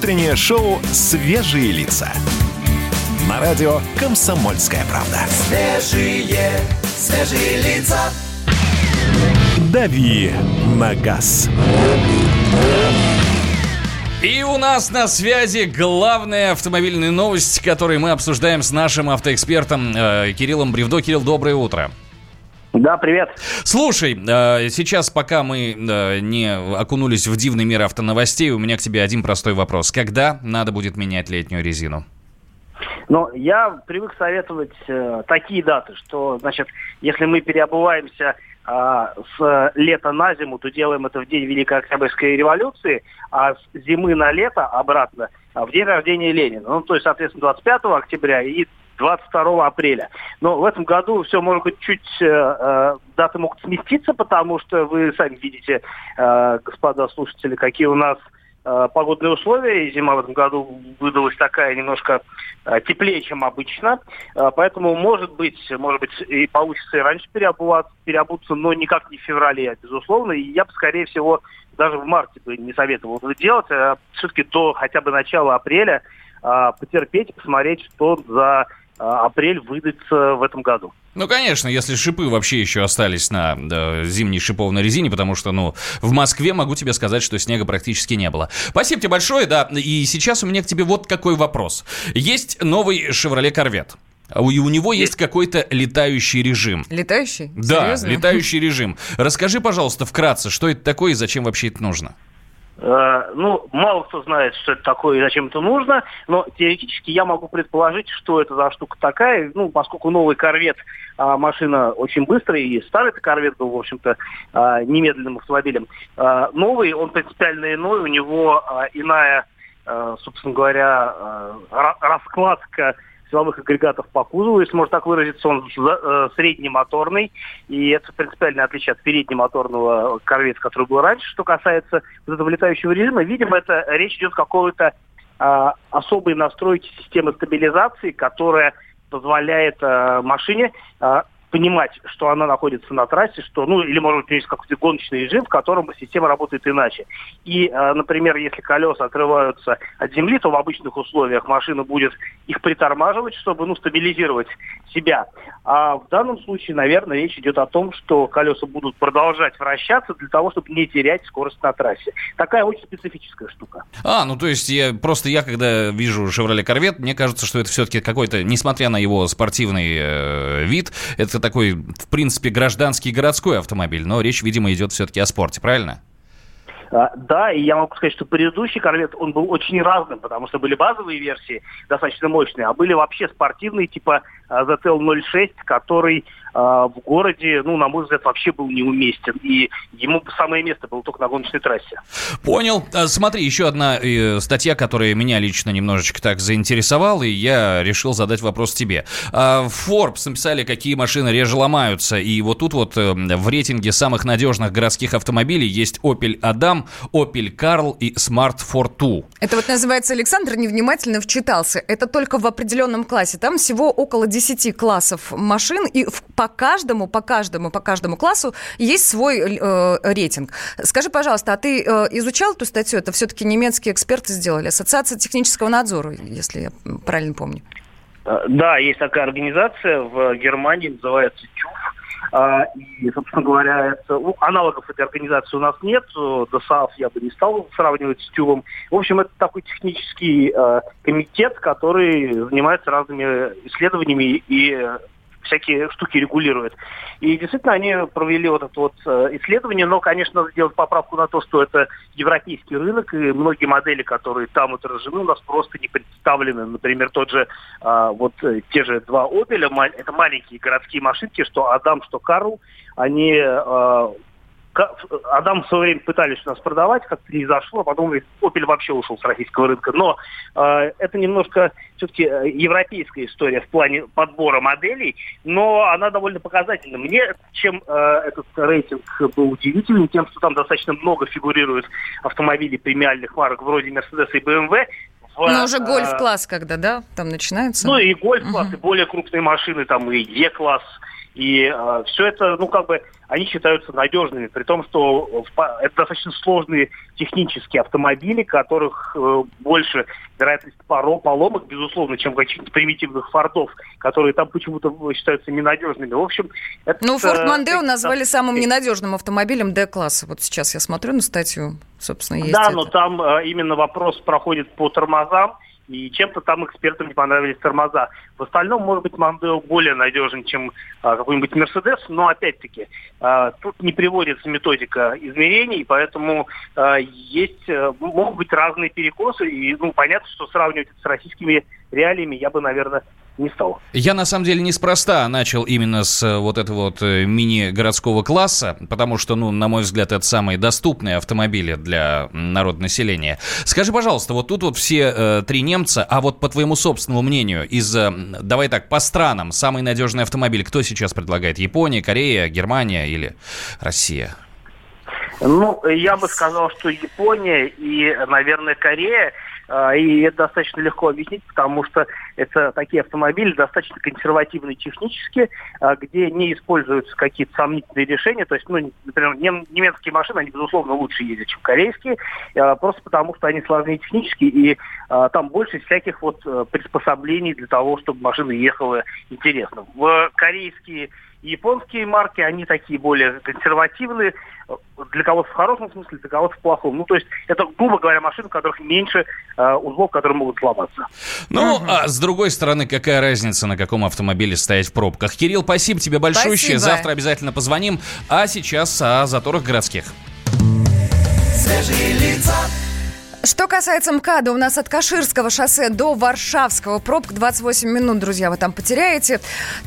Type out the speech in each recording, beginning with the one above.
утреннее шоу «Свежие лица». На радио «Комсомольская правда». Свежие, свежие лица. «Дави на газ». И у нас на связи главная автомобильная новость, которую мы обсуждаем с нашим автоэкспертом э, Кириллом Бревдо. Кирилл, доброе утро. Да, привет. Слушай, э, сейчас, пока мы э, не окунулись в дивный мир автоновостей, у меня к тебе один простой вопрос. Когда надо будет менять летнюю резину? Но я привык советовать э, такие даты, что, значит, если мы переобуваемся а, с лета на зиму, то делаем это в день Великой Октябрьской революции, а с зимы на лето обратно а, в день рождения Ленина. Ну, то есть, соответственно, 25 октября и 22 апреля. Но в этом году все, может быть, чуть э, э, даты могут сместиться, потому что вы сами видите, э, господа слушатели, какие у нас Э, погодные условия, и зима в этом году выдалась такая немножко э, теплее, чем обычно. Э, поэтому, может быть, может быть, и получится и раньше переобуваться, переобуться, но никак не в феврале, безусловно. И я бы, скорее всего, даже в марте бы не советовал это делать, а все-таки до хотя бы начала апреля потерпеть, посмотреть, что за апрель выдастся в этом году. Ну, конечно, если шипы вообще еще остались на да, зимней шиповной резине, потому что, ну, в Москве могу тебе сказать, что снега практически не было. Спасибо тебе большое, да. И сейчас у меня к тебе вот какой вопрос. Есть новый Chevrolet Corvette. И у него есть какой-то летающий режим. Летающий? Да, Серьезно? летающий режим. Расскажи, пожалуйста, вкратце, что это такое и зачем вообще это нужно? Э, ну, мало кто знает, что это такое и зачем это нужно, но теоретически я могу предположить, что это за штука такая, ну, поскольку новый корвет а, машина очень быстрая, и старый корвет был, в общем-то, а, немедленным автомобилем. А, новый, он принципиально иной, у него а, иная, а, собственно говоря, а, раскладка силовых агрегатов по кузову, если можно так выразиться, он э, среднемоторный, и это принципиальное отличие от переднемоторного корвета, который был раньше. Что касается вот этого летающего режима, видимо, это речь идет о какой-то э, особой настройки системы стабилизации, которая позволяет э, машине э, понимать, что она находится на трассе, что, ну, или, может быть, есть какой-то гоночный режим, в котором система работает иначе. И, э, например, если колеса отрываются от земли, то в обычных условиях машина будет их притормаживать, чтобы, ну, стабилизировать себя. А в данном случае, наверное, речь идет о том, что колеса будут продолжать вращаться для того, чтобы не терять скорость на трассе. Такая очень специфическая штука. А, ну, то есть, я, просто я, когда вижу Chevrolet Corvette, мне кажется, что это все-таки какой-то, несмотря на его спортивный э, вид, это такой, в принципе, гражданский городской автомобиль, но речь, видимо, идет все-таки о спорте, правильно? А, да, и я могу сказать, что предыдущий корвет, он был очень разным, потому что были базовые версии, достаточно мощные, а были вообще спортивные, типа ZL 06, который а, в городе, ну, на мой взгляд, вообще был неуместен. И ему самое место было только на гоночной трассе. Понял. А, смотри, еще одна э, статья, которая меня лично немножечко так заинтересовала, и я решил задать вопрос тебе. А, Forbes написали, какие машины реже ломаются, и вот тут вот э, в рейтинге самых надежных городских автомобилей есть Opel Adam, Opel Karl и Smart Fortwo. Это вот называется Александр невнимательно вчитался. Это только в определенном классе. Там всего около 10 классов машин, и по каждому, по каждому, по каждому классу есть свой э, рейтинг. Скажи, пожалуйста, а ты э, изучал эту статью? Это все-таки немецкие эксперты сделали, Ассоциация технического надзора, если я правильно помню. Э, да, есть такая организация в Германии, называется ЧУФ. А, и, собственно говоря, это, ну, аналогов этой организации у нас нет. ДОСАФ я бы не стал сравнивать с ТЮВом. В общем, это такой технический э, комитет, который занимается разными исследованиями и всякие штуки регулирует. И действительно они провели вот это вот э, исследование, но, конечно, надо сделать поправку на то, что это европейский рынок, и многие модели, которые там отражены, у нас просто не представлены. Например, тот же, а, вот э, те же два Opel, это маленькие городские машинки, что Адам, что Карл, они Адам в свое время пытались у нас продавать, как-то не зашло, а потом Opel вообще ушел с российского рынка. Но э, это немножко все-таки э, европейская история в плане подбора моделей, но она довольно показательна. Мне чем э, этот рейтинг был удивительным, тем, что там достаточно много фигурирует автомобилей премиальных марок вроде Mercedes и BMW, Но уже гольф-класс, когда, да, там начинается? Ну и гольф-класс, угу. и более крупные машины, там и Е-класс, и э, все это, ну, как бы они считаются надежными, при том, что это достаточно сложные технические автомобили, которых э, больше вероятность поломок, безусловно, чем каких-то примитивных фордов, которые там почему-то считаются ненадежными. В общем, это... Ну, Форд Мондео назвали самым ненадежным автомобилем D-класса. Вот сейчас я смотрю на статью, собственно, есть Да, это. но там э, именно вопрос проходит по тормозам, и чем-то там экспертам не понравились тормоза. В остальном, может быть, Мандео более надежен, чем а, какой-нибудь Мерседес, но опять-таки а, тут не приводится методика измерений, поэтому а, есть, а, могут быть разные перекосы, и ну, понятно, что сравнивать это с российскими реалиями я бы, наверное, не стал. Я, на самом деле, неспроста начал именно с э, вот этого вот э, мини-городского класса, потому что, ну, на мой взгляд, это самые доступные автомобили для народного населения. Скажи, пожалуйста, вот тут вот все э, три немца, а вот по твоему собственному мнению, из, э, давай так, по странам, самый надежный автомобиль кто сейчас предлагает? Япония, Корея, Германия или Россия? Ну, я бы сказал, что Япония и, наверное, Корея – а, и это достаточно легко объяснить, потому что это такие автомобили достаточно консервативные технически, а, где не используются какие-то сомнительные решения. То есть, ну, например, немецкие машины, они, безусловно, лучше ездят, чем корейские, а, просто потому что они сложнее технически, и там больше всяких вот э, приспособлений для того, чтобы машина ехала интересно. В корейские японские марки, они такие более консервативные, для кого-то в хорошем смысле, для кого-то в плохом. Ну, то есть это, грубо говоря, машины, у которых меньше э, узлов, которые могут сломаться. Ну, угу. а с другой стороны, какая разница, на каком автомобиле стоять в пробках? Кирилл, спасибо тебе большое. Завтра обязательно позвоним. А сейчас о заторах городских. Свежие лица. Что касается МКАДа, у нас от Каширского шоссе до Варшавского пробка 28 минут, друзья, вы там потеряете.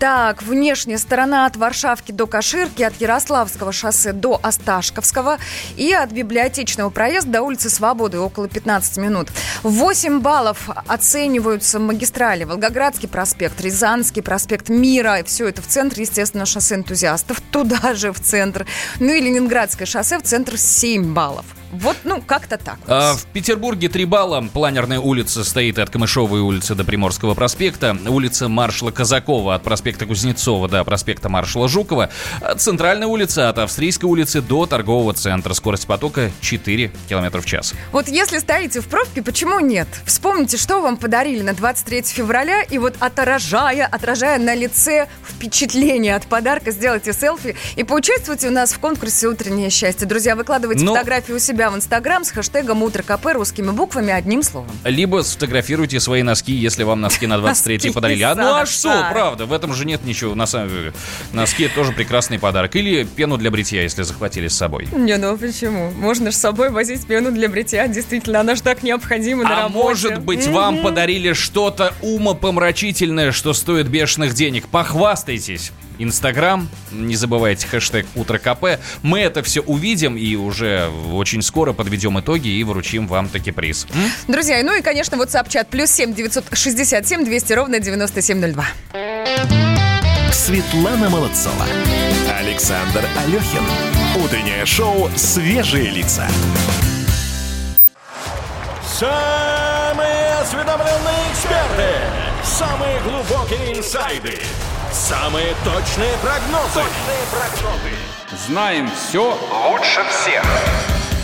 Так, внешняя сторона от Варшавки до Каширки, от Ярославского шоссе до Осташковского и от Библиотечного проезда до улицы Свободы около 15 минут. 8 баллов оцениваются магистрали Волгоградский проспект, Рязанский проспект Мира. Все это в центре, естественно, шоссе энтузиастов. Туда же в центр. Ну и Ленинградское шоссе в центр 7 баллов. Вот, ну, как-то так. А, в Петербурге три балла. Планерная улица стоит от Камышовой улицы до Приморского проспекта. Улица маршала Казакова от проспекта Кузнецова до проспекта маршала Жукова. Центральная улица от Австрийской улицы до торгового центра. Скорость потока 4 км в час. Вот если стоите в пробке, почему нет? Вспомните, что вам подарили на 23 февраля, и вот отражая, отражая на лице впечатление от подарка, сделайте селфи и поучаствуйте у нас в конкурсе «Утреннее счастье». Друзья, выкладывайте Но... фотографии у себя себя в Инстаграм с хэштегом «Утро КП» русскими буквами одним словом. Либо сфотографируйте свои носки, если вам носки на 23 подарили. А ну а что, правда, в этом же нет ничего. На самом деле, носки тоже прекрасный подарок. Или пену для бритья, если захватили с собой. Не, ну почему? Можно же с собой возить пену для бритья. Действительно, она же так необходима на а работе. может быть, вам подарили что-то умопомрачительное, что стоит бешеных денег. Похвастайтесь. Инстаграм. Не забывайте хэштег Утро КП. Мы это все увидим и уже очень скоро подведем итоги и вручим вам таки приз. Друзья, ну и, конечно, WhatsApp чат плюс 7 967 200 ровно 9702. Светлана Молодцова. Александр Алехин. Утреннее шоу «Свежие лица». Самые осведомленные эксперты. Самые глубокие инсайды Самые точные прогнозы. Точные прогнозы. Знаем все лучше всех.